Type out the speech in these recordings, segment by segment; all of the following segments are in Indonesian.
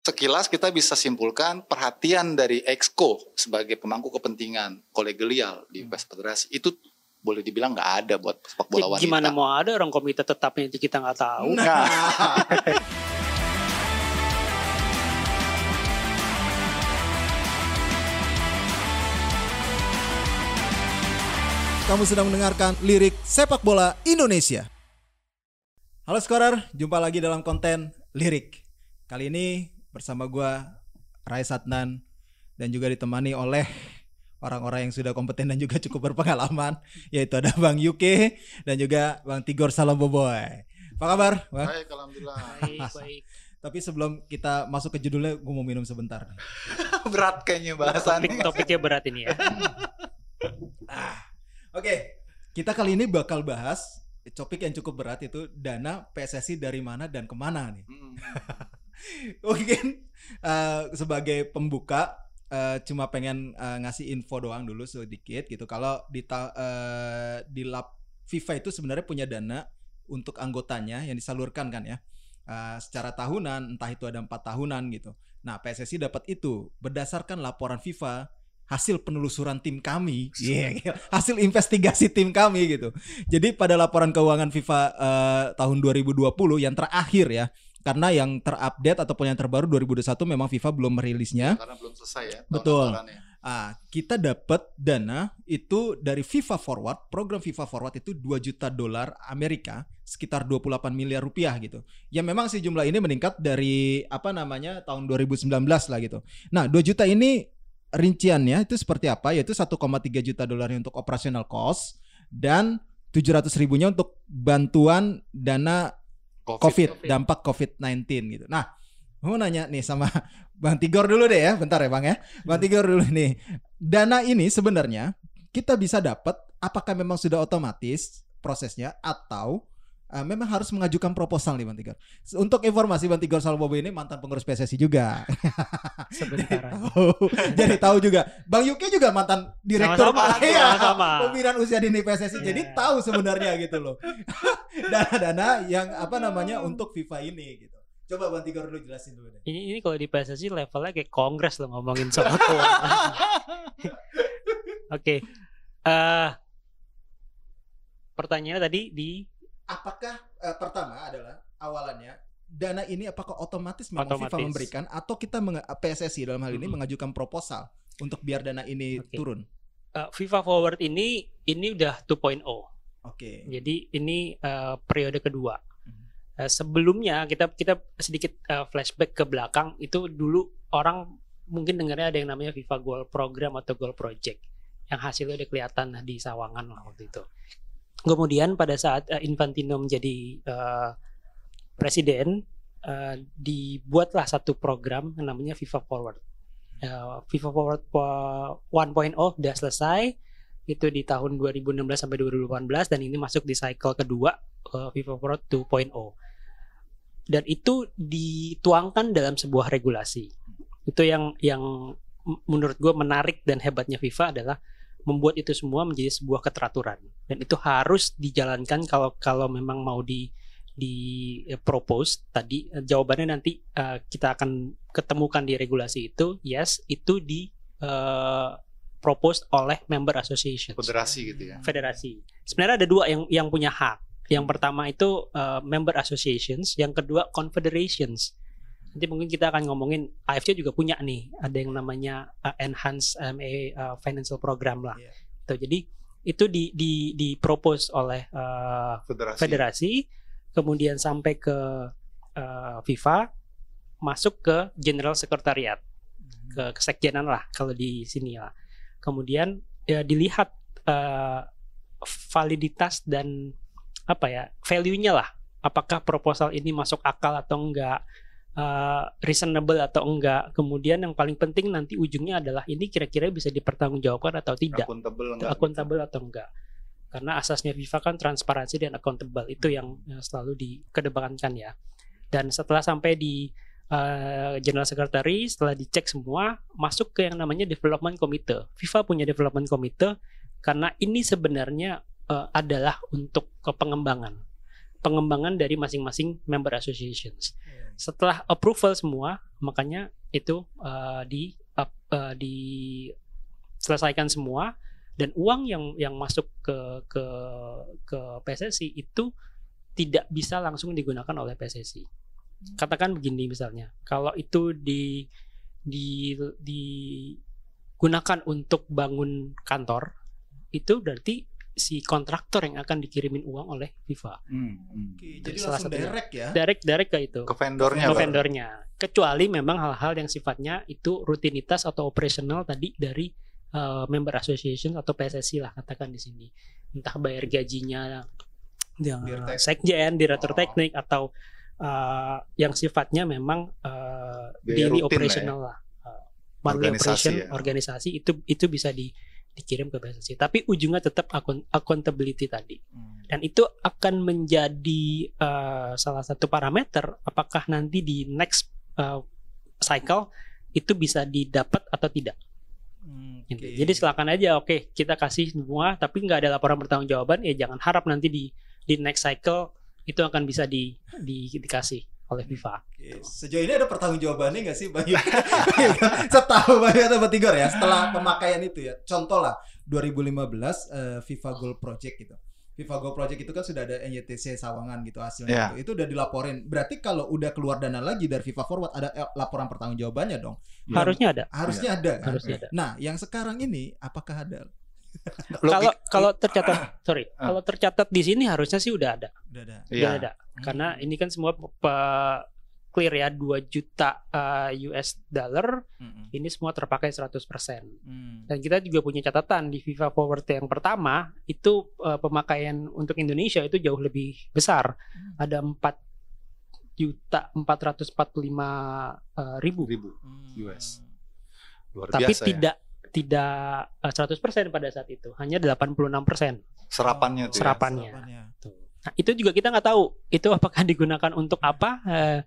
sekilas kita bisa simpulkan perhatian dari Exco sebagai pemangku kepentingan kolegial di PES Federasi itu boleh dibilang nggak ada buat sepak bola Ya, wanita. gimana mau ada orang komite tetapnya itu kita nggak tahu. Nah, Kamu sedang mendengarkan lirik sepak bola Indonesia. Halo Skorer, jumpa lagi dalam konten lirik. Kali ini bersama gua Rai Satnan dan juga ditemani oleh orang-orang yang sudah kompeten dan juga cukup berpengalaman yaitu ada Bang Yuke dan juga Bang Tigor Salamboboy. Apa kabar? Bang? baik alhamdulillah. Baik, baik. Tapi sebelum kita masuk ke judulnya, gue mau minum sebentar. Berat kayaknya Topik, bahasannya. topiknya berat ini ya. Oke, kita kali ini bakal bahas topik yang cukup berat itu dana PSSI dari mana dan ke mana nih. Hmm. Mungkin eh, sebagai pembuka eh, cuma pengen eh, ngasih info doang dulu sedikit gitu. Kalau di eh, di lab FIFA itu sebenarnya punya dana untuk anggotanya yang disalurkan kan ya. Eh, secara tahunan, entah itu ada empat tahunan gitu. Nah PSSI dapat itu berdasarkan laporan FIFA hasil penelusuran tim kami, Iya, iya. hasil investigasi tim kami gitu. Jadi pada laporan keuangan FIFA eh, tahun 2020 yang terakhir ya, karena yang terupdate ataupun yang terbaru 2021 memang FIFA belum merilisnya. Karena belum selesai ya. tahun Betul. anggarannya. Ah, kita dapat dana itu dari FIFA Forward, program FIFA Forward itu 2 juta dolar Amerika, sekitar 28 miliar rupiah gitu. Ya memang sih jumlah ini meningkat dari apa namanya tahun 2019 lah gitu. Nah, 2 juta ini rinciannya itu seperti apa? Yaitu 1,3 juta dolarnya untuk operational cost dan 700 ribunya untuk bantuan dana COVID, dampak COVID-19 gitu. Nah, mau nanya nih sama Bang Tigor dulu deh ya, bentar ya Bang ya. Bang Tigor dulu nih. Dana ini sebenarnya kita bisa dapat apakah memang sudah otomatis prosesnya atau uh, memang harus mengajukan proposal nih Bang Tigor. Untuk informasi Bang Tigor Salbobo ini mantan pengurus PSSI juga. Sebentar. Tahu. Jadi tahu juga. Bang Yuki juga mantan direktur Sama-sama, Iya, sama-sama. pembinaan usia dini PSSI. Jadi Iya. tahu sebenarnya gitu loh. Dana-dana yang apa namanya untuk FIFA ini gitu. Coba Bang Tigor dulu jelasin dulu deh. Ini, ini kalau di PSSI levelnya kayak kongres loh ngomongin soal keuangan. Oke. Eh pertanyaannya tadi di Apakah eh, pertama adalah awalannya dana ini apakah otomatis memang FIFA memberikan atau kita PSSI dalam hal ini Mhm. mengajukan proposal untuk biar dana ini Oke. turun. eh, FIFA Forward ini ini udah 2.0. Oke. Jadi ini eh, periode kedua. Mhm. Eh, sebelumnya kita kita sedikit eh, flashback ke belakang itu dulu orang mungkin dengarnya ada yang namanya FIFA Goal Program atau Goal Project yang hasilnya udah kelihatan di Sawangan lah waktu itu. Kemudian pada saat eh, Infantino menjadi eh, presiden eh, dibuatlah satu program yang namanya FIFA Forward. Eh, FIFA Forward po- 1.0 udah selesai itu di tahun 2016 sampai 2018 dan ini masuk di cycle kedua eh, FIFA Forward 2.0 dan itu dituangkan dalam sebuah regulasi itu yang yang menurut gue menarik dan hebatnya FIFA adalah membuat itu semua menjadi sebuah keteraturan dan itu harus dijalankan kalau kalau memang mau di di eh, propose tadi eh, jawabannya nanti eh, kita akan ketemukan di regulasi itu yes itu di eh, propose oleh member association Federasi gitu ya. federasi. Sebenarnya ada dua yang yang punya hak. Yang pertama itu uh, member associations, yang kedua confederations. Nanti mungkin kita akan ngomongin AFC juga punya nih, ada yang namanya uh, enhanced MA uh, financial program lah. Iya. Tuh, jadi itu di di di propose oleh uh, Federasi. federasi, kemudian sampai ke uh, FIFA, masuk ke General Secretariat, ke kesekjenan lah kalau di sini lah. Kemudian ya dilihat uh, validitas dan apa ya value-nya lah. Apakah proposal ini masuk akal atau enggak, uh, reasonable atau enggak. Kemudian yang paling penting nanti ujungnya adalah ini kira-kira bisa dipertanggungjawabkan atau tidak. Akuntabel enggak? akuntabel atau enggak. Karena asasnya FIFA kan transparansi dan accountable itu yang selalu dikedepankan ya. Dan setelah sampai di eh, General Secretary setelah dicek semua masuk ke yang namanya Development Committee. FIFA punya Development Committee karena ini sebenarnya eh, adalah untuk pengembangan pengembangan dari masing-masing member associations Setelah approval semua, makanya itu uh, di up, uh, diselesaikan semua dan uang yang yang masuk ke ke ke PSSI itu tidak bisa langsung digunakan oleh PSSI. Katakan begini misalnya, kalau itu di di digunakan untuk bangun kantor, itu berarti si kontraktor yang akan dikirimin uang oleh FIFA. Hmm, hmm. Oke, jadi Salah langsung satunya. direct ya. Direct direct ke itu. Ke vendornya. ke vendornya. Kecuali memang hal-hal yang sifatnya itu rutinitas atau operasional tadi dari uh, member association atau PSSI lah katakan di sini. Entah bayar gajinya yang sekjen, direktur Oh. teknik atau uh, yang sifatnya memang uh, daily rutin lah ya. operational lah. Uh, Organisasi operation ya. organisasi itu itu bisa di dikirim ke PSSI. Tapi ujungnya tetap account- accountability tadi Hmm. dan itu akan menjadi uh, salah satu parameter apakah nanti di next uh, cycle itu bisa didapat atau tidak. Hmm, Gitu. oke. Jadi silakan aja, oke kita kasih semua, tapi nggak ada laporan pertanggungjawaban, ya jangan harap nanti di di next cycle itu akan bisa di, di dikasih oleh FIFA. Sejauh ini ada pertanggungjawabannya nggak sih Bayu? Setahu Bayu atau Batigor ya setelah pemakaian itu ya. Contoh lah 2015 eh, FIFA Goal Project gitu. FIFA Goal Project itu kan sudah ada NYTC Sawangan gitu hasilnya Ya. itu. Itu udah dilaporin. Berarti kalau udah keluar dana lagi dari FIFA Forward ada eh, laporan pertanggungjawabannya dong. Ya. Harusnya ada. Harusnya ada. kan? Harusnya ada. Nah, yang sekarang ini apakah ada? Kalau kalau tercatat, sorry, Ah. kalau tercatat di sini harusnya sih udah ada, Udah ada. Udah ada. Karena ini kan semua pe- clear ya 2 juta uh, US dollar Mm-mm. ini semua terpakai 100%. Hmm. Dan kita juga punya catatan di FIFA Forward yang pertama itu uh, pemakaian untuk Indonesia itu jauh lebih besar. Ada 4 juta 445 uh, ribu. ribu Hmm. US. luar Tapi biasa ya. Tidak tidak uh, 100% pada saat itu, hanya 86%. serapannya ya. Serapannya. Serapannya. Nah, itu juga kita nggak tahu itu apakah digunakan untuk apa. Eh,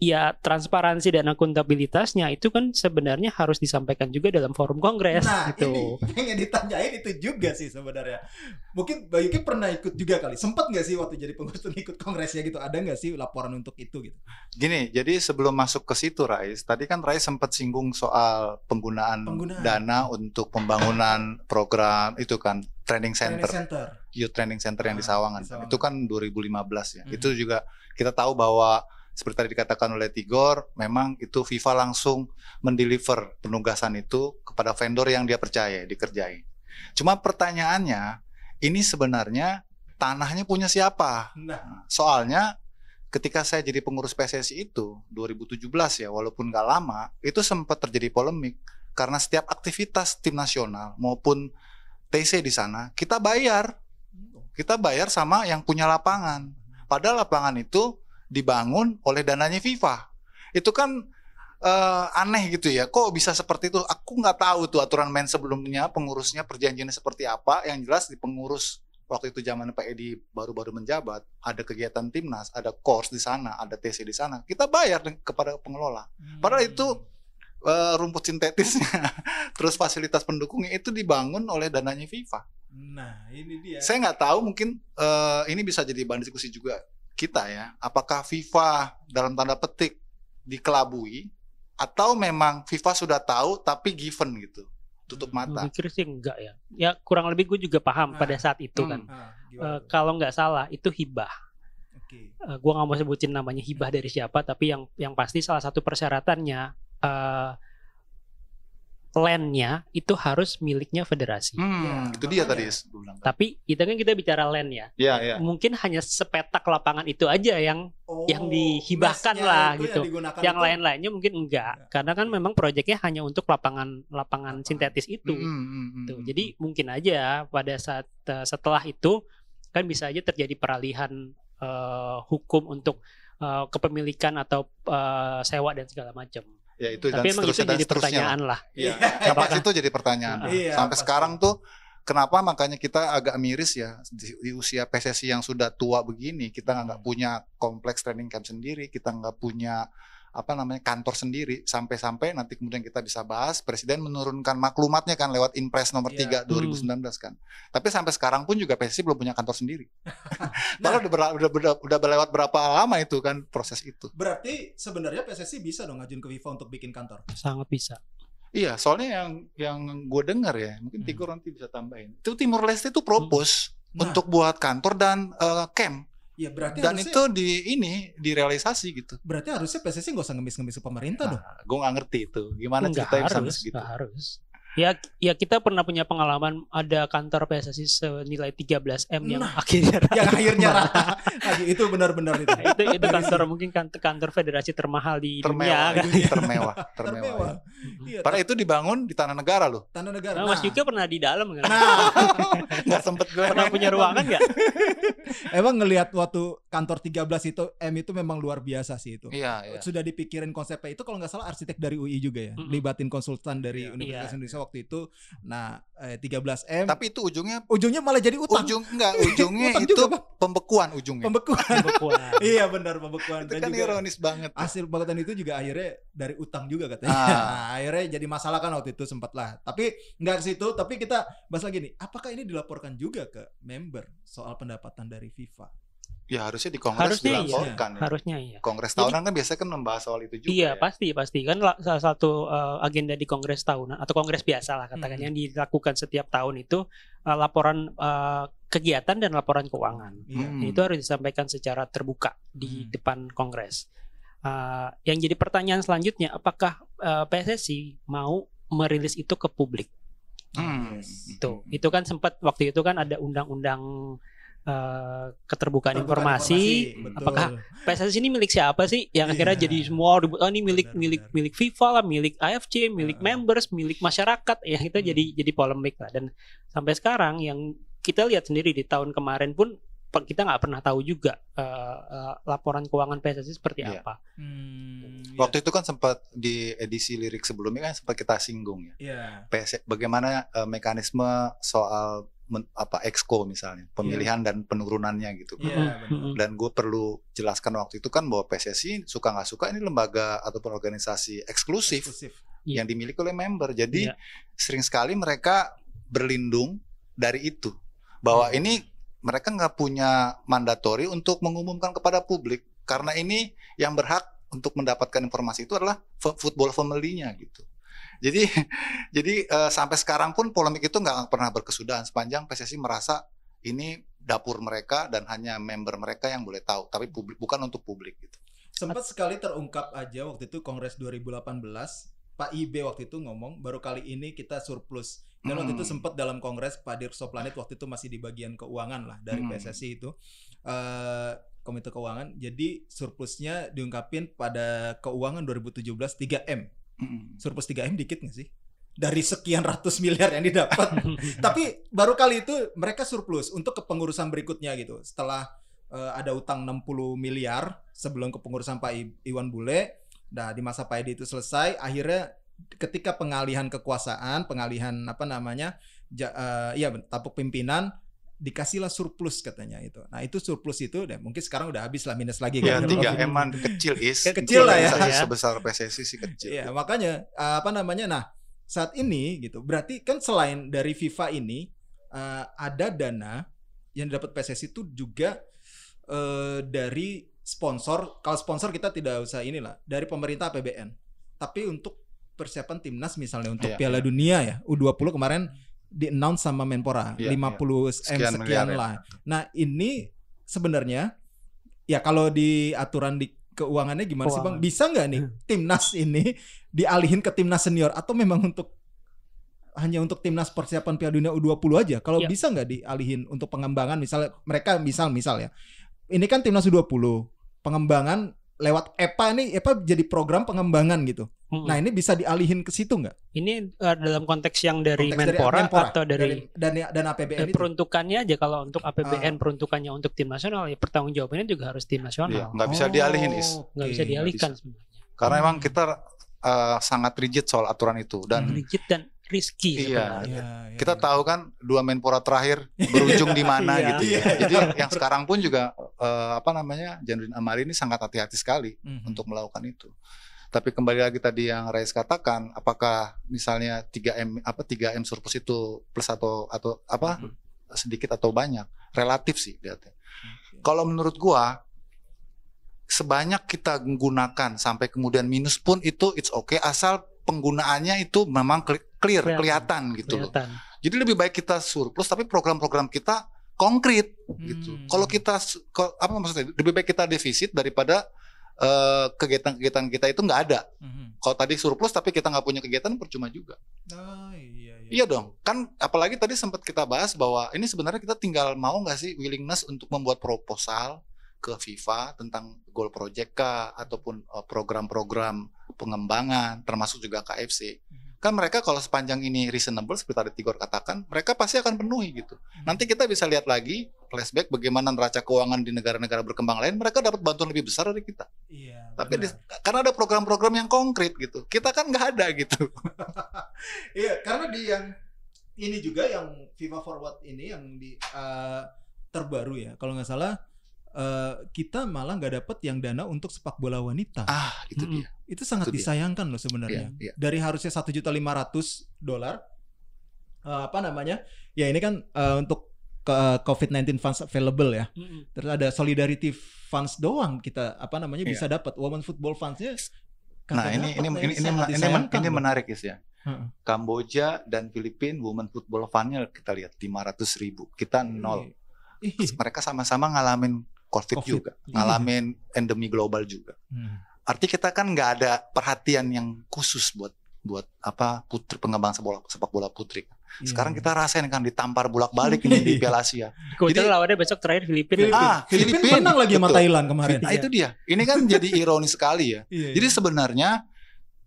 ya transparansi dan akuntabilitasnya itu kan sebenarnya harus disampaikan juga dalam forum kongres Nah, gitu. ini yang ditanyain itu juga sih sebenarnya. Mungkin Bayu Ki pernah ikut juga kali. Sempat nggak sih waktu jadi pengurus tuh ikut kongresnya gitu? Ada nggak sih laporan untuk itu gitu? Gini, jadi sebelum masuk ke situ Rais, tadi kan Rais sempat singgung soal penggunaan, Penggunaan. dana untuk pembangunan program itu kan training Training center, center. youth training center yang di Ah, Sawangan. di Sawangan. Itu kan 2015 ya. Mhm. Itu juga kita tahu bahwa seperti tadi dikatakan oleh Tigor, memang itu FIFA langsung mendeliver penugasan itu kepada vendor yang dia percaya dikerjain. Cuma pertanyaannya, ini sebenarnya tanahnya punya siapa? Nah, Soalnya ketika saya jadi pengurus PSSI itu 2017 ya, walaupun nggak lama, itu sempat terjadi polemik karena setiap aktivitas tim nasional maupun TC di sana kita bayar, kita bayar sama yang punya lapangan. Padahal lapangan itu dibangun oleh dananya FIFA. Itu kan eh, aneh gitu ya. Kok bisa seperti itu? Aku nggak tahu tuh aturan main sebelumnya pengurusnya perjanjiannya seperti apa. Yang jelas di pengurus waktu itu zaman Pak Edi baru-baru menjabat, ada kegiatan timnas, ada course di sana, ada TC di sana. Kita bayar kepada pengelola. Padahal itu eh, rumput sintetisnya, terus fasilitas pendukungnya itu dibangun oleh dananya FIFA. Nah, ini dia. Saya nggak tahu mungkin eh, ini bisa jadi bahan diskusi juga kita ya. Apakah FIFA dalam tanda petik dikelabui atau memang FIFA sudah tahu tapi given gitu, tutup Gue mata. pikir sih enggak ya. Ya kurang lebih gue juga paham Nah. pada saat itu Hmm. kan. Ah, Eh, gimana tuh? kalau nggak salah itu hibah. Oke. Eh, gua nggak mau sebutin namanya hibah dari siapa, tapi yang yang pasti salah satu persyaratannya eh landnya itu harus miliknya federasi. Hmm, Ya, itu dia tadi makanya. gue bilang. Tapi kita kan kita bicara land ya. Iya, iya. Mungkin hanya sepetak lapangan itu aja yang Oh, yang dihibahkan lah itu gitu. Yang, yang lain-lainnya mungkin enggak. Enggak. Karena kan memang proyeknya hanya untuk lapangan lapangan sintetis itu. Hmm, hmm, hmm, Tuh, hmm, Jadi mungkin aja pada saat eh, setelah itu kan bisa aja terjadi peralihan eh, hukum untuk eh, kepemilikan atau eh, sewa dan segala macam. Ya itu dan Tapi emang itu seterusnya dan jadi seterusnya lah. pertanyaan lah. Iya, Iya. pas itu jadi pertanyaan. Iya, Sampai pasti. sekarang tuh kenapa makanya kita agak miris ya di, di usia PSSI yang sudah tua begini, kita nggak punya kompleks training camp sendiri, kita nggak punya apa namanya kantor sendiri sampai-sampai nanti kemudian kita bisa bahas presiden menurunkan maklumatnya kan lewat Inpres nomor Iya. 3 2019 kan. Tapi sampai sekarang pun juga PSSI belum punya kantor sendiri. Nah. Padahal udah, ber- udah, udah, udah berlewat berapa lama itu kan proses itu. Berarti sebenarnya PSSI bisa dong ngajuin ke FIFA untuk bikin kantor. sangat bisa Iya, soalnya yang yang gue dengar ya, mungkin Hmm. Tigor nanti bisa tambahin. Itu Timur Leste itu propose Nah. untuk buat kantor dan eh, camp Ya berarti dan harusnya, itu di ini direalisasi gitu. berarti harusnya PSSI nggak usah ngemis-ngemis ke pemerintah dong. Nah, gue nggak ngerti itu. Gimana ceritanya sampai harus segitu? harus ya ya kita pernah punya pengalaman ada kantor PSSI senilai 13 m yang Nah, akhirnya Yang akhirnya rata. Lagi itu benar-benar itu. itu itu kantor mungkin kan- kantor federasi termahal di Termewah, dunia kan. termewah, termewah. Termewah. ya. Iya, Padahal itu dibangun di tanah negara loh. tanah negara. Nah, Mas Yuka pernah di dalam kan Nah, Nggak sempet gue. pernah punya ruangan nggak emang ngelihat waktu kantor 13 itu M itu memang luar biasa sih itu. Iya, iya. Sudah dipikirin konsepnya itu kalau nggak salah arsitek dari UI juga ya, Mm-mm. libatin konsultan dari Iya. Universitas Iya. Indonesia waktu itu. Nah, eh, 13M Tapi itu ujungnya ujungnya malah jadi utang. ujung enggak ujungnya Utang itu juga, Bang. pembekuan ujungnya. Pembekuan. Pembekuan. iya benar pembekuan itu dan kan juga ironis banget. hasil pembekuan itu juga akhirnya dari utang juga katanya. Ah. Nah, akhirnya jadi masalah kan waktu itu sempat lah. Tapi nggak ke situ, tapi kita bahas lagi nih, apakah ini dilaporkan juga ke member soal pendapatan dari FIFA? Ya harusnya di Kongres Harusnya iya. dilaporkan. ya. harusnya iya Kongres Jadi- tahunan kan biasanya kan membahas soal itu juga. Iya ya. pasti pasti kan la- salah satu uh, agenda di kongres tahunan atau kongres biasa lah katakan Hmm. yang dilakukan setiap tahun itu uh, laporan uh, kegiatan dan laporan keuangan. Iya. Hmm. Itu harus disampaikan secara terbuka di Hmm. depan kongres. Uh, yang jadi pertanyaan selanjutnya, apakah uh, PSSI mau merilis itu ke publik? Hmm. Yes. Itu, itu kan sempat waktu itu kan ada undang-undang uh, keterbukaan Terbuka informasi. betul. Apakah PSSI ini milik siapa sih? Yang akhirnya Iya. jadi semua ribut, oh ini milik Benar, milik benar. milik FIFA lah, milik AFC, milik Ah. members, milik masyarakat. Ya kita Hmm. jadi jadi polemik lah. Dan sampai sekarang yang kita lihat sendiri di tahun kemarin pun kita nggak pernah tahu juga eh, eh, laporan keuangan PSSI seperti Iya. apa. Hmm. Waktu itu kan sempat di edisi lirik sebelumnya kan sempat kita singgung ya. Iya. PS bagaimana eh, mekanisme soal men- apa exco misalnya, pemilihan dan penurunannya gitu. Iya, benar. mm-mm. Dan gue perlu jelaskan waktu itu kan bahwa PSSI suka nggak suka ini lembaga ataupun organisasi eksklusif Eksklusif. Iya. yang dimiliki oleh member. Jadi Iya. sering sekali mereka berlindung dari itu. Bahwa Iya. ini mereka nggak punya mandatori untuk mengumumkan kepada publik karena ini yang berhak untuk mendapatkan informasi itu adalah football family-nya gitu. Jadi jadi eh, sampai sekarang pun polemik itu nggak pernah berkesudahan sepanjang PSSI merasa ini dapur mereka dan hanya member mereka yang boleh tahu, tapi publik bukan untuk publik gitu. Sempat sekali terungkap aja waktu itu Kongres 2018, Pak IB waktu itu ngomong baru kali ini kita surplus. Dan waktu itu Hmm. sempat dalam Kongres Pak Dirso Planet waktu itu masih di bagian keuangan lah dari Hmm. PSSI itu eh Komite Keuangan. Jadi surplusnya diungkapin pada keuangan 2017 3M. Mm. Surplus 3M dikit nggak sih? Dari sekian ratus miliar yang didapat. Tapi baru kali itu mereka surplus untuk kepengurusan berikutnya gitu. Setelah eh, ada utang 60 miliar sebelum kepengurusan Pak I- Iwan Bule. Nah, di masa Pak Edi itu selesai, akhirnya ketika pengalihan kekuasaan, pengalihan apa namanya? ja- eh, ya tapuk pimpinan dikasihlah surplus katanya itu. Nah, itu surplus itu deh mungkin sekarang udah habis lah minus lagi Ya kan. tiga eman kecil is Kecil lah ya. Organisasi sebesar PSSI sih kecil. Iya, makanya eh, apa namanya? Nah, saat ini gitu. Berarti kan selain dari FIFA ini eh, ada dana yang didapat PSSI itu juga eh, dari sponsor. Kalau sponsor kita tidak usah inilah, dari pemerintah APBN. Tapi untuk persiapan timnas misalnya untuk Iya, Piala iya. Dunia ya, U20 kemarin di announce sama Menpora Iya, 50 M Sekian ya. lah. Nah, ini sebenarnya ya kalau di aturan di keuangannya gimana sih Bang? Keuangan. Bisa nggak nih timnas ini dialihin ke timnas senior atau memang untuk hanya untuk timnas persiapan Piala Dunia U20 aja? Kalau Ya. bisa nggak dialihin untuk pengembangan misalnya mereka misal misal ya. Ini kan timnas U20, pengembangan lewat EPA nih, EPA jadi program pengembangan gitu. Mm-mm. Nah, ini bisa dialihin ke situ nggak? ini eh, dalam konteks yang dari Konteks Menpora, atau dari, dan dan APBN eh, itu? peruntukannya aja kalau untuk APBN Ah. peruntukannya untuk tim nasional ya pertanggung jawabannya juga harus tim Iya, nasional. nggak bisa dialihin is. Nggak bisa dialihkan sebenarnya. Karena Hmm. emang kita eh, sangat rigid soal aturan itu dan Hmm. Rigid dan risky Iya. sebenarnya. Iya, iya, kita iya. tahu kan dua menpora terakhir berujung di mana Iya, gitu ya. iya, Jadi iya. yang sekarang pun juga eh, apa namanya Jainuddin Amali ini sangat hati-hati sekali Mhm. untuk melakukan itu. Tapi kembali lagi tadi yang Rais katakan, apakah misalnya 3M apa 3M surplus itu plus atau atau apa Mhm. sedikit atau banyak? Relatif sih lihatnya. Oke. Kalau menurut gua sebanyak kita menggunakan sampai kemudian minus pun itu it's okay asal penggunaannya itu memang clear, clear, Kelihatan. kelihatan gitu loh. Kelihatan. Jadi lebih baik kita surplus tapi program-program kita konkret gitu. Hmm. Kalau kita apa maksudnya? Lebih baik kita defisit daripada eh, kegiatan-kegiatan kita itu nggak ada. Mhm. Kalau tadi surplus tapi kita nggak punya kegiatan percuma juga. Oh, iya, iya. Iya dong. Kan apalagi tadi sempat kita bahas bahwa ini sebenarnya kita tinggal mau nggak sih willingness untuk membuat proposal ke FIFA tentang goal project kah ataupun eh, program-program pengembangan termasuk juga KFC. Mhm. Kan mereka kalau sepanjang ini reasonable seperti tadi Tigor katakan, mereka pasti akan penuhi gitu. Mhm. Nanti kita bisa lihat lagi flashback bagaimana neraca keuangan di negara-negara berkembang lain, mereka dapat bantuan lebih besar dari kita. Iya. Tapi di- karena ada program-program yang konkret gitu, kita kan nggak ada gitu. Iya, karena di yang ini juga yang FIFA Forward ini yang di eh, terbaru ya. Kalau nggak salah eh, kita malah nggak dapat yang dana untuk sepak bola wanita. Ah, itu Mm-mm. dia. Itu sangat itu dia. disayangkan loh sebenarnya. Iya, iya. Dari harusnya satu juta lima ratus dolar, eh, apa namanya? Ya ini kan eh, untuk COVID-19 funds available ya. Terus ada solidarity funds doang kita apa namanya Iya. bisa dapat. Women football fundsnya. Nah, kagak ini ini Nah, ini ini, ini, disayangkan ini menarik Is, ya. Heeh. Kamboja dan Filipina Women Football Fund-nya kita lihat 500 ribu, kita nol. Ih. Mereka sama-sama ngalamin COVID, Covid. juga, Iya. ngalamin endemi global juga. Hmm. Arti kita kan nggak ada perhatian yang khusus buat buat apa putri pengembang sepak bola, sepak bola putri. Sekarang Iya. kita rasain kan ditampar bolak-balik ini di Piala Asia. Jadi- lawannya besok terakhir Filipina. Filipina. Ah, Filipina Filipina. menang lagi sama Betul. Thailand kemarin. Nah itu dia. Ini kan jadi ironis sekali ya. Iya, Jadi iya. sebenarnya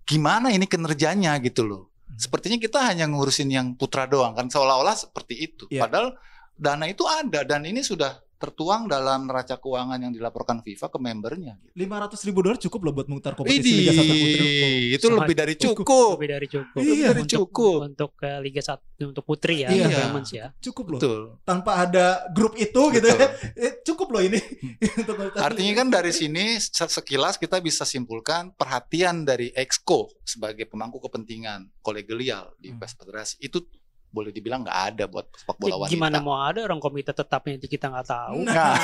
gimana ini kinerjanya gitu loh. Hmm. Sepertinya kita hanya ngurusin yang putra doang kan seolah-olah seperti itu. Iya. Padahal dana itu ada dan ini sudah tertuang dalam neraca keuangan yang dilaporkan FIFA ke membernya. Gitu. 500 ribu dolar cukup loh buat mutar kompetisi Widih, Liga 1 Putri. itu lebih dari cukup. cukup. Lebih dari cukup. Iya. Dari Untuk, cukup. untuk eh, Liga 1 untuk putri ya, Iya. women's ya. Cukup loh. Betul. Tanpa ada grup itu gitu ya. Eh, cukup loh ini. Untuk mutar. Artinya kan dari sini se- sekilas kita bisa simpulkan perhatian dari Exco sebagai pemangku kepentingan kolegial di Hmm. PES Federasi itu boleh dibilang nggak ada buat sepak bola Ya, wanita. gimana mau ada orang komite tetapnya itu kita nggak tahu. Nah,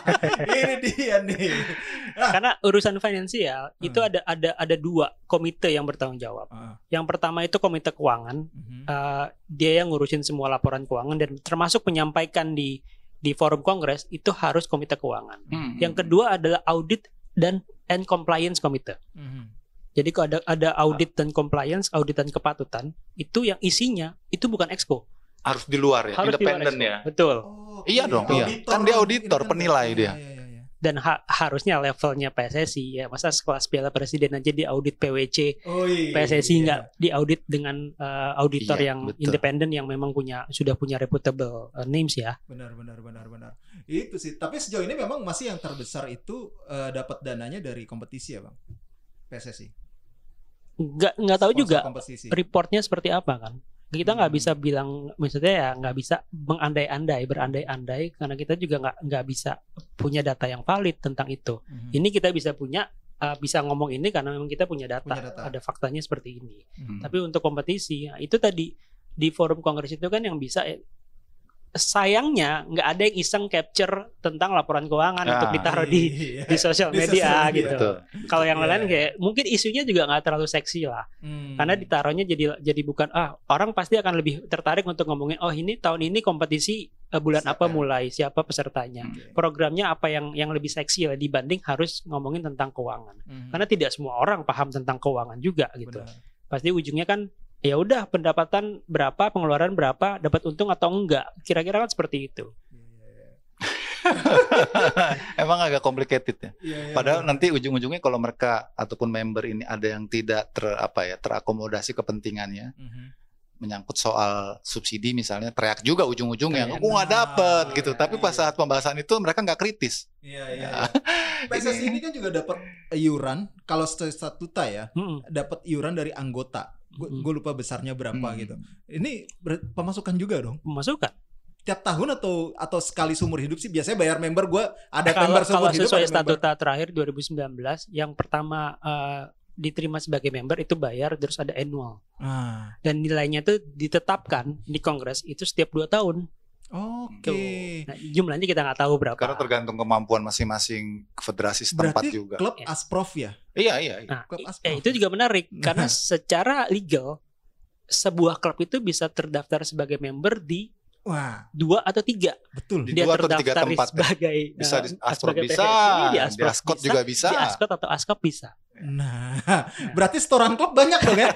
ini dia nih. Karena urusan finansial itu Hmm. ada ada ada dua komite yang bertanggung jawab. Ah, Yang pertama itu komite keuangan, mhm. eh, dia yang ngurusin semua laporan keuangan dan termasuk menyampaikan di di forum kongres itu harus komite keuangan. Hmm. Yang kedua adalah audit dan and compliance komite. Mhm. Jadi kalau ada ada audit dan compliance, audit dan kepatutan, itu yang isinya itu bukan exco, harus di luar ya, harus independen ya. Betul. Oh, Iya dong, iya. Auditor, Kan dia auditor, penilai Iya, dia. iya, iya, iya. Dan ha- harusnya levelnya PSSI ya, masa sekelas Piala Presiden aja di audit PWC, Oh iya. PSSI iya. nggak diaudit dengan eh, auditor Iya, yang betul. independen yang memang punya sudah punya reputable eh, names ya. Benar benar benar benar. Itu sih. Tapi sejauh ini memang masih yang terbesar itu eh, dapat dananya dari kompetisi ya, Bang. PSSI. Nggak nggak tahu juga kompetisi. reportnya seperti apa kan. Kita nggak Hmm. bisa bilang, maksudnya ya nggak bisa mengandai-andai, berandai-andai karena kita juga nggak nggak bisa punya data yang valid tentang itu. Mhm. Ini kita bisa punya uh, bisa ngomong ini karena memang kita punya data, Punya data. ada faktanya seperti ini. Mhm. Tapi untuk kompetisi ya, itu tadi di forum kongres itu kan yang bisa eh, sayangnya nggak ada yang iseng capture tentang laporan keuangan Ah. untuk ditaruh di Iya. di sosial Di media media. gitu. Kalau yang Iya. lain kayak mungkin isunya juga nggak terlalu seksi lah, Hmm. karena ditaruhnya jadi jadi bukan ah orang pasti akan lebih tertarik untuk ngomongin oh ini tahun ini kompetisi eh, bulan Siapa apa mulai siapa pesertanya, Oke. programnya apa yang yang lebih seksi lah dibanding harus ngomongin tentang keuangan. Mhm. Karena tidak semua orang paham tentang keuangan juga gitu. Benar. Pasti ujungnya kan ya udah pendapatan berapa, pengeluaran berapa, dapat untung atau enggak. Kira-kira kan seperti itu. Iya, Emang agak complicated ya. iya, iya. Padahal Iya, nanti ujung-ujungnya kalau mereka ataupun member ini ada yang tidak ter apa ya terakomodasi kepentingannya Mhm. menyangkut soal subsidi misalnya teriak juga ujung-ujungnya, aku nggak dapet Nah, gitu. iya, Tapi pas iya. saat pembahasan itu mereka nggak kritis. Iya, iya. Ya. iya. PSSI ini kan juga dapat iuran kalau statuta ya, Mm-mm. dapat iuran dari anggota. Hmm. Gue lupa besarnya berapa Hmm. gitu. Ini pemasukan juga dong. Pemasukan. tiap tahun atau atau sekali seumur hidup sih biasanya bayar member gue ada kalau, member seumur kalau hidup sesuai ada member. statuta terakhir 2019 yang pertama eh, diterima sebagai member itu bayar terus ada annual Ah, dan nilainya itu ditetapkan di kongres itu setiap dua tahun oke. Tuh. nah, jumlahnya kita nggak tahu berapa Karena tergantung kemampuan masing-masing federasi setempat Berarti juga. klub Ya. Asprof ya? Iya, iya. iya. nah Klub Asprof. eh, itu juga menarik Nah. karena secara legal sebuah klub itu bisa terdaftar sebagai member di Wah, dua atau tiga betul. Di dia dua atau di tiga terdaftar tempat, ya? sebagai Bisa eh, di Asprov sebagai bisa, PVSI, di Asprov Ascot juga bisa. di Ascot atau Askop bisa Nah, berarti setoran klub banyak dong ya?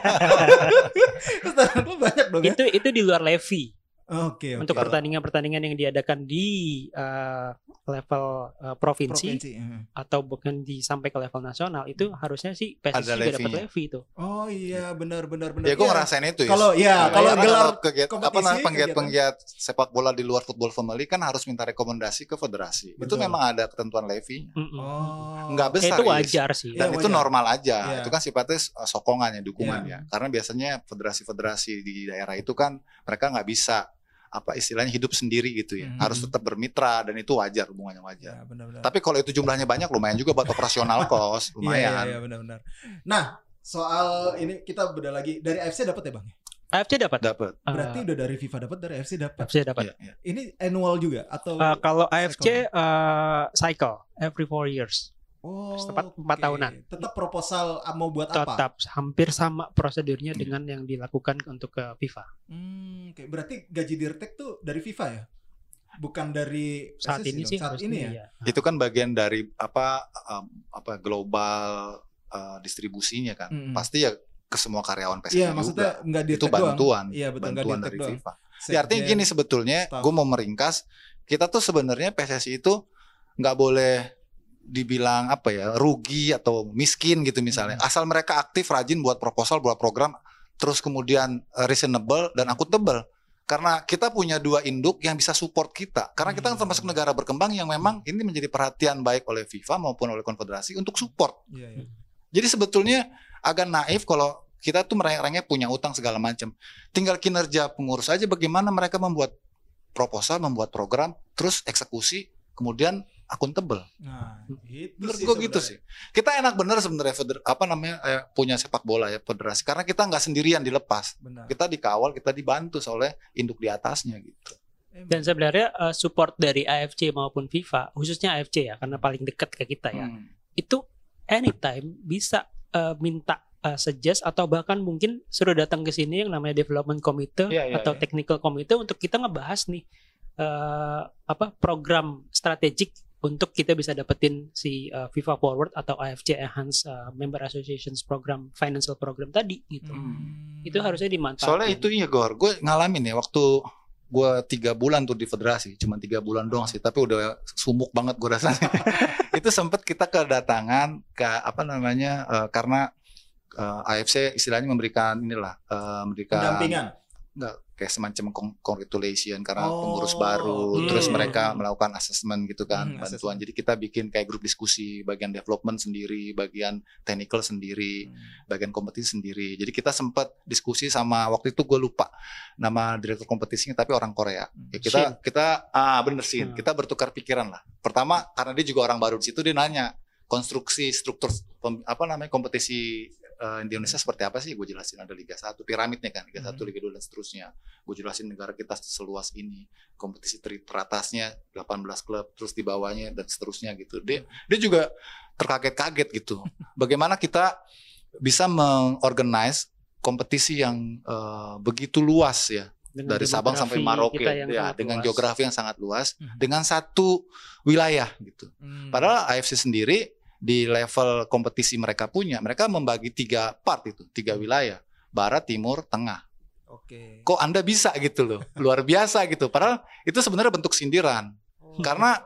setoran klub banyak dong ya? itu itu di luar levy Oke, oke. untuk pertandingan-pertandingan yang diadakan di eh, level eh, provinsi, provinsi. eh. atau bukan di sampai ke level nasional itu harusnya sih PSSI Ada juga dapat levy itu. Oh iya, benar benar benar. Ya gue ngerasain itu ya. Kalau ya, Nah, kalau karena gelar kegiat, apa namanya penggiat-penggiat sepak bola di luar football family kan harus minta rekomendasi ke federasi. Itu Betul. memang ada ketentuan levy. Mm-mm. Oh. Nggak Ya, besar. itu Is. wajar sih. Dan itu wajar. normal aja. Iya. Itu kan sifatnya uh, sokongan ya, dukungan Iya. ya. Karena biasanya federasi-federasi di daerah itu kan mereka nggak bisa apa istilahnya hidup sendiri gitu ya. Mhm. Harus tetap bermitra dan itu wajar hubungannya wajar. Ya, benar-benar. Tapi kalau itu jumlahnya banyak lumayan juga buat operasional cost, Iya, lumayan. iya, iya, benar-benar. Nah, soal ini kita beda lagi dari AFC dapat ya, Bang? AFC dapat. Dapat. Eh, Berarti udah dari FIFA dapat, dari AFC dapat. AFC dapat. Iya, iya. Ini annual juga atau Eh, kalau AFC eh, cycle every four years. Oh, Tepat empat oke. tahunan. Tetap proposal ah, mau buat apa? Tetap hampir sama prosedurnya dengan yang dilakukan untuk ke FIFA. Hmm, oke. Berarti gaji dirtek tuh dari FIFA ya? Bukan dari Saat ini dong? sih saat ini ya. iya. Itu kan bagian dari apa um, apa global uh, distribusinya kan. Mm-mm. Pasti ya ke semua karyawan PSSI Iya, maksudnya juga. nggak Itu dirtek doang. bantuan. Iya, betul bantuan dari doang. FIFA. Ya, artinya gini sebetulnya, gue mau meringkas, kita tuh sebenarnya PSSI itu nggak boleh dibilang apa ya rugi atau miskin gitu misalnya. Hmm. Asal mereka aktif, rajin buat proposal, buat program, terus kemudian uh, reasonable dan akuntabel. Karena kita punya dua induk yang bisa support kita. Karena kita kan termasuk negara berkembang yang memang ini menjadi perhatian baik oleh FIFA maupun oleh konfederasi untuk support. Iya, iya. Jadi sebetulnya agak naif kalau kita tuh merengek-rengek punya utang segala macam. Tinggal kinerja pengurus aja bagaimana mereka membuat proposal, membuat program, terus eksekusi, kemudian akuntabel. Nah, itu Menurut sih gue gitu sih. Kita enak bener sebenarnya feder- apa namanya eh, punya sepak bola ya federasi karena kita nggak sendirian dilepas. Benar. Kita dikawal, kita dibantu oleh induk di atasnya gitu. Dan sebenarnya eh, support dari AFC maupun FIFA, khususnya AFC ya, karena paling dekat ke kita ya, Hmm. itu anytime bisa eh, minta eh, suggest atau bahkan mungkin suruh datang ke sini yang namanya development committee Iya, iya, atau iya. technical committee untuk kita ngebahas nih eh, apa program strategik untuk kita bisa dapetin si eh, FIFA Forward atau AFC Enhanced eh, Member Associations Program Financial Program tadi gitu. Hmm. Itu harusnya dimanfaatkan. Soalnya itu iya Gor, gue ngalamin ya waktu gue tiga bulan tuh di federasi, cuma tiga bulan doang sih, tapi udah sumuk banget gue rasanya. itu sempet kita kedatangan ke apa namanya eh, karena eh, AFC istilahnya memberikan inilah eh, memberikan pendampingan. Kayak semacam con- congratulation karena Oh, pengurus baru, hmm. terus mereka melakukan assessment gitu kan, Hmm, bantuan. assessment. Jadi kita bikin kayak grup diskusi, bagian development sendiri, bagian technical sendiri Hmm. bagian kompetisi sendiri. Jadi kita sempat diskusi sama waktu itu gue lupa nama direktur kompetisinya tapi orang Korea. Ya kita Shin. kita ah bener sih, Hmm. kita bertukar pikiran lah. Pertama karena dia juga orang baru di situ dia nanya konstruksi struktur apa namanya kompetisi eh, di Indonesia seperti apa sih? Gue jelasin ada Liga 1, piramidnya kan, Liga 1, Hmm. Liga 2 dan seterusnya. Gue jelasin negara kita seluas ini, kompetisi ter- teratasnya 18 klub, terus di bawahnya dan seterusnya gitu. Dia dia juga terkaget-kaget gitu. Bagaimana kita bisa mengorganize kompetisi yang eh, begitu luas ya Dengan dari Sabang sampai yang ya dengan luas. geografi yang sangat luas Hmm. dengan satu wilayah gitu. Hmm. Padahal AFC sendiri di level kompetisi mereka punya, mereka membagi tiga part itu, tiga wilayah, barat, timur, tengah. Oke. Kok Anda bisa gitu loh, luar biasa gitu. Padahal itu sebenarnya bentuk sindiran, Oh. karena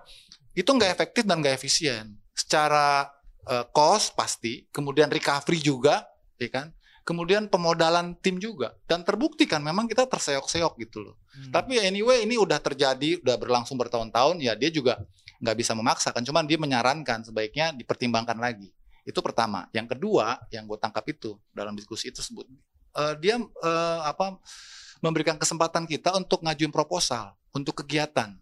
itu nggak efektif dan nggak efisien. Secara eh, cost pasti, kemudian recovery juga, ya kan? Kemudian pemodalan tim juga dan terbukti kan memang kita terseok-seok gitu loh. Hmm. Tapi anyway ini udah terjadi, udah berlangsung bertahun-tahun ya dia juga nggak bisa memaksakan, cuman dia menyarankan sebaiknya dipertimbangkan lagi. Itu pertama. Yang kedua yang gue tangkap itu dalam diskusi itu sebut eh, dia eh, apa memberikan kesempatan kita untuk ngajuin proposal untuk kegiatan.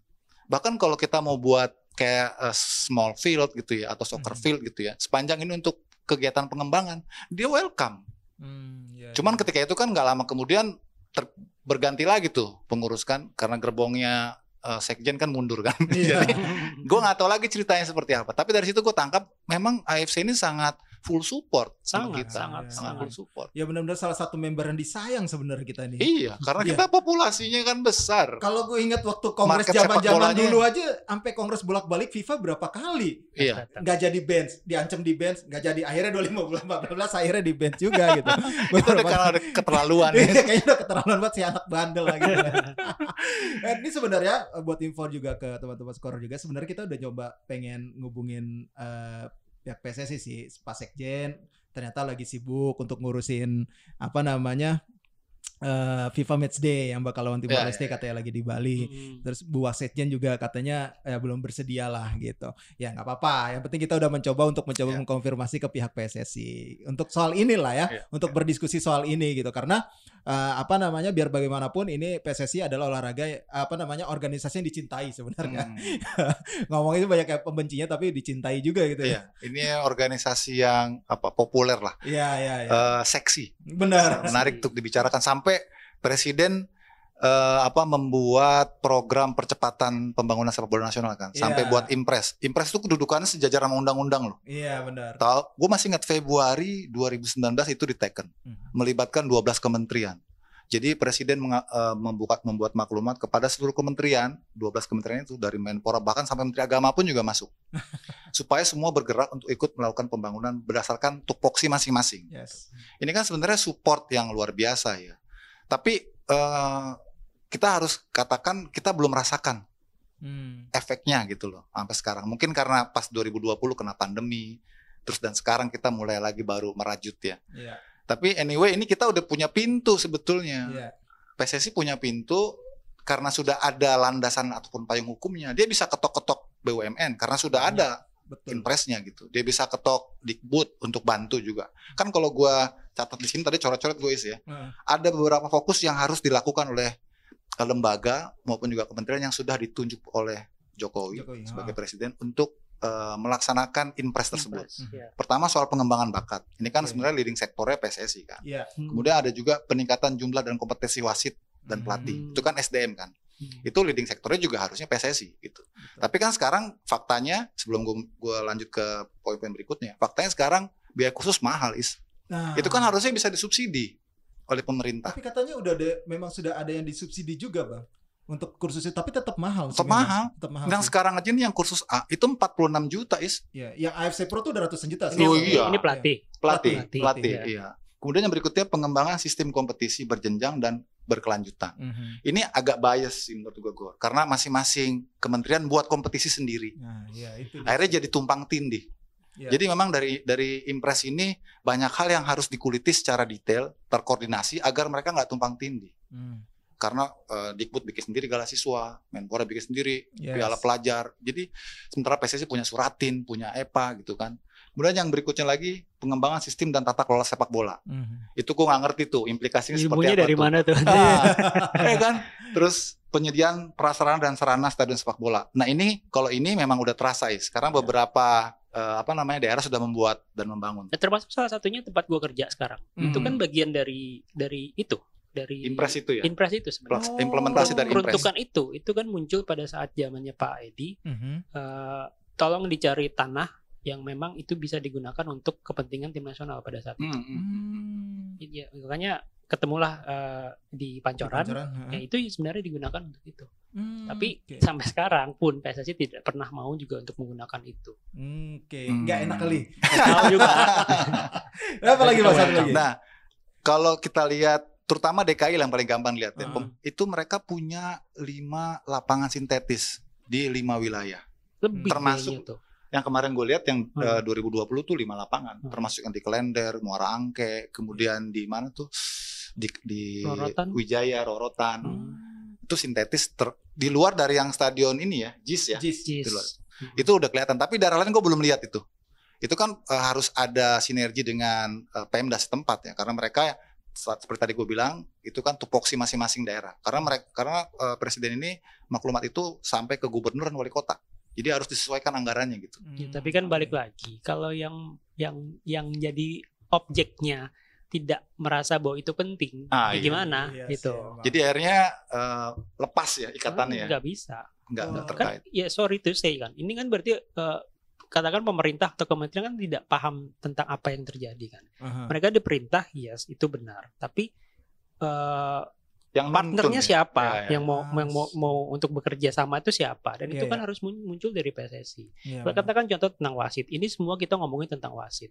Bahkan kalau kita mau buat kayak eh, small field gitu ya atau soccer Mhm. field gitu ya, sepanjang ini untuk kegiatan pengembangan, dia welcome. Hmm, iya, Cuman iya. ketika itu kan nggak lama kemudian ter- berganti lagi tuh pengurus kan karena gerbongnya eh, sekjen kan mundur kan. Iya. Jadi gue nggak tahu lagi ceritanya seperti apa. Tapi dari situ gue tangkap memang AFC ini sangat full support sama Sangat, kita, sangat, sangat sangat. full support. Ya benar-benar salah satu member yang disayang sebenarnya kita nih. Iya, karena Iya. kita populasinya kan besar. Kalau gue ingat waktu kongres zaman-zaman dulu aja sampai kongres bolak-balik FIFA berapa kali Iya. nggak jadi bench, diancam di bench, nggak jadi akhirnya 2015 akhirnya di bench juga gitu. Itu udah karena ada keterlaluan Iya, ya. kayaknya udah keterlaluan banget si anak bandel lagi. eh, ini sebenarnya eh, buat info juga ke teman-teman skor juga sebenarnya kita udah coba pengen ngubungin eh, pihak PSSI sih, Pak Sekjen ternyata lagi sibuk untuk ngurusin apa namanya eh, FIFA Matchday yang bakal lawan Timor Ya, Leste ya, ya. katanya lagi di Bali. Hmm. Terus Bu Wasekjen juga katanya ya belum bersedia lah gitu. Ya nggak apa-apa. Yang penting kita udah mencoba untuk mencoba Ya. mengkonfirmasi ke pihak PSSI untuk soal inilah ya, Ya, untuk berdiskusi soal ini gitu. Karena eh, apa namanya biar bagaimanapun ini PSSI adalah olahraga apa namanya organisasi yang dicintai sebenarnya. Hmm, Ngomong itu banyak pembencinya tapi dicintai juga gitu ya. Iya, ini organisasi yang apa populer lah, Iya iya iya. Eh, seksi, Benar. menarik untuk dibicarakan sampai presiden eh, apa membuat program percepatan pembangunan sepak bola nasional kan, sampai Iya. buat impres. Impres itu kedudukannya sejajar sama undang-undang loh. Iya benar. Tahu, gue masih ingat Februari 2019 itu diteken, Hmm. melibatkan 12 kementerian. Jadi presiden eh, membuka membuat maklumat kepada seluruh kementerian, 12 kementerian itu dari Menpora bahkan sampai Menteri Agama pun juga masuk. supaya semua bergerak untuk ikut melakukan pembangunan berdasarkan tupoksi masing-masing. Yes. Ini kan sebenarnya support yang luar biasa ya. Tapi eh, kita harus katakan kita belum merasakan Hmm. efeknya gitu loh sampai sekarang. Mungkin karena pas 2020 kena pandemi, terus dan sekarang kita mulai lagi baru merajut ya. Iya. Tapi anyway ini kita udah punya pintu sebetulnya. Iya. PSSI punya pintu karena sudah ada landasan ataupun payung hukumnya. Dia bisa ketok-ketok BUMN karena sudah Iya. ada Betul. impresnya gitu. Dia bisa ketok Dikbud untuk bantu juga. Kan kalau gua catat di sini tadi coret-coret gue isi ya. Heeh. Ada beberapa fokus yang harus dilakukan oleh eh, lembaga maupun juga kementerian yang sudah ditunjuk oleh Jokowi, Jokowi, sebagai ah. presiden untuk eh, melaksanakan impres tersebut. Impres, ya. Pertama soal pengembangan bakat. Ini kan Oke. sebenarnya leading sektornya PSSI kan. Iya. Hmm. Kemudian ada juga peningkatan jumlah dan kompetensi wasit dan pelatih. Hmm. Itu kan SDM kan. Hmm. Itu leading sektornya juga harusnya PSSI gitu. Tapi kan sekarang faktanya sebelum gue lanjut ke poin-poin berikutnya, faktanya sekarang biaya khusus mahal is. Nah, Itu kan harusnya bisa disubsidi oleh pemerintah. Tapi katanya udah ada memang sudah ada yang disubsidi juga, Bang. Untuk kursus itu tapi tetap mahal. sih Tetap mahal. Tetap mahal. Yang sih. sekarang aja nih yang kursus A itu 46 juta is Iya, yang AFC Pro tuh udah ratusan juta Ini, Oh, iya. ini pelatih. pelatih, Pelatih, pelatih, iya. iya. Kemudian yang berikutnya pengembangan sistem kompetisi berjenjang dan berkelanjutan. Mhm. Ini agak bias sih menurut gue, Gor. karena masing-masing kementerian buat kompetisi sendiri. Nah, iya itu. Akhirnya jadi tumpang tindih. Iya. Jadi memang dari dari impres ini banyak hal yang harus dikuliti secara detail, terkoordinasi agar mereka nggak tumpang tindih. Hmm. Karena eh, Dikbud bikin sendiri gala siswa, Menpora bikin sendiri Yes. piala pelajar. Jadi sementara PSSI punya suratin, punya EPA gitu kan. Kemudian yang berikutnya lagi pengembangan sistem dan tata kelola sepak bola. Mhm. Itu gue nggak ngerti tuh implikasinya seperti Ilmunya apa dari tuh. mana tuh? Ah, ya kan? Terus penyediaan prasarana dan sarana stadion sepak bola. Nah ini kalau ini memang udah terasa is. Sekarang Ya. beberapa eh, apa namanya daerah sudah membuat dan membangun. Nah, termasuk salah satunya tempat gua kerja sekarang. Itu Hmm. kan bagian dari dari itu, dari Impres itu ya. Impres itu sebenarnya. Plaks- implementasi dari impres. Peruntukan itu, itu kan muncul pada saat zamannya Pak Edi. Mhm. Eh, tolong dicari tanah yang memang itu bisa digunakan untuk kepentingan tim nasional pada saat itu. Hmm. Ya, makanya ketemulah eh, di Pancoran. Pancoran, Ya, itu sebenarnya digunakan untuk itu. Hmm, Tapi oke. sampai sekarang pun PSSI tidak pernah mau juga untuk menggunakan itu. Hmm, Oke, Hmm. nggak enak kali. Tahu juga. Apa lagi Mas? Satu lagi. Nah, kalau kita lihat terutama DKI yang paling gampang lihat ya, Ah. pem- itu mereka punya lima lapangan sintetis di lima wilayah. Lebih Termasuk-. Yang kemarin gue lihat yang Hmm. eh, 2020 tuh lima lapangan, Hmm. termasuk yang di Klender, Muara Angke, kemudian di mana tuh di, di Rorotan. Wijaya, Rorotan. Hmm. Itu sintetis ter- di luar dari yang stadion ini ya, JIS ya. Jis. Jis. Hmm. Itu udah kelihatan, tapi daerah lain gue belum lihat itu. Itu kan eh, harus ada sinergi dengan eh, Pemda setempat ya, karena mereka saat- seperti tadi gue bilang itu kan tupoksi masing-masing daerah karena mereka karena eh, presiden ini maklumat itu sampai ke gubernur dan wali kota jadi harus disesuaikan anggarannya gitu Ya, tapi kan balik lagi, kalau yang yang yang jadi objeknya tidak merasa bahwa itu penting, Ah, ya iya. gimana Iya gitu? sih, jadi akhirnya eh, lepas ya ikatannya ya Nggak bisa. nggak nggak Oh. terkait Kan, ya sorry to say kan, ini kan berarti eh, katakan pemerintah atau kementerian kan tidak paham tentang apa yang terjadi kan. Aha. Mereka diperintah, yes itu benar, tapi eh, yang partnernya ya. siapa Ya, ya. yang mau yang mau mau untuk bekerja sama itu siapa dan Iya, itu kan iya. harus mun- muncul dari PSSI. Iya, Kalau benar. katakan contoh tentang wasit, ini semua kita ngomongin tentang wasit.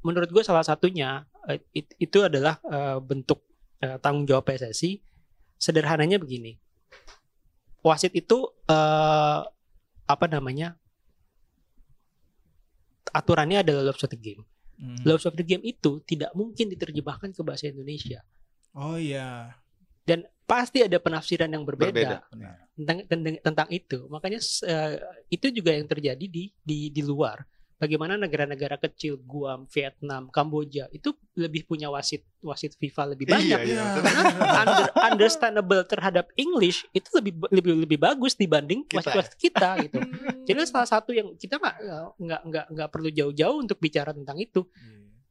Menurut gue salah satunya eh, it- itu adalah eh, bentuk eh, tanggung jawab PSSI. Sederhananya begini, wasit itu apa namanya? Aturannya adalah laws of the game. Hmm. Laws of the game itu tidak mungkin diterjemahkan ke bahasa Indonesia Oh iya. Dan pasti ada penafsiran yang berbeda berbeda tentang tentang, tentang itu. Makanya eh, itu juga yang terjadi di di di luar. Bagaimana negara-negara kecil, Guam, Vietnam, Kamboja itu lebih punya wasit wasit FIFA lebih banyak. Iya, iya. Karena under, understandable terhadap English itu lebih lebih lebih bagus dibanding Kita, wasit-wasit kita gitu. Jadi salah satu yang kita nggak nggak nggak nggak perlu jauh-jauh untuk bicara tentang itu.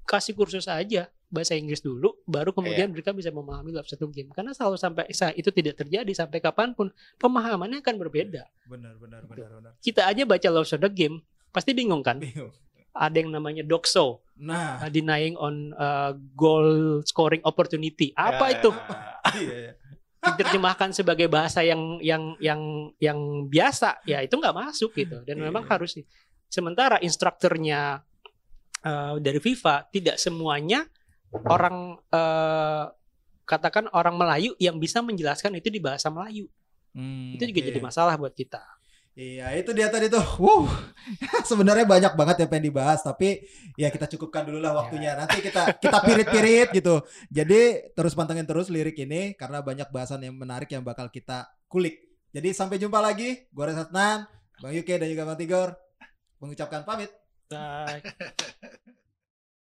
Kasih kursus aja bahasa Inggris dulu, baru kemudian mereka bisa memahami love satu game. Karena selalu sampai sa- itu tidak terjadi sampai kapan pun pemahamannya akan berbeda. Benar, benar, benar, benar. Kita aja baca love the game pasti bingung kan? Bingung. Ada yang namanya doxo, Nah, uh, denying on uh, goal scoring opportunity. Apa Ya, itu? iya, iya. Diterjemahkan sebagai bahasa yang yang yang yang biasa, ya itu nggak masuk gitu. Dan Iya. memang harus sementara instrukturnya uh, dari FIFA tidak semuanya orang uh, katakan orang Melayu yang bisa menjelaskan itu di bahasa Melayu. Hmm, Itu juga oke. jadi masalah buat kita. Iya, itu dia tadi tuh. Wow. Sebenarnya banyak banget yang pengen dibahas, tapi ya kita cukupkan dulu lah waktunya. Nanti kita kita pirit-pirit gitu. Jadi terus pantengin terus lirik ini karena banyak bahasan yang menarik yang bakal kita kulik. Jadi sampai jumpa lagi. Gue Resatnan, Bang Yuke dan juga Bang Tigor mengucapkan pamit. Bye.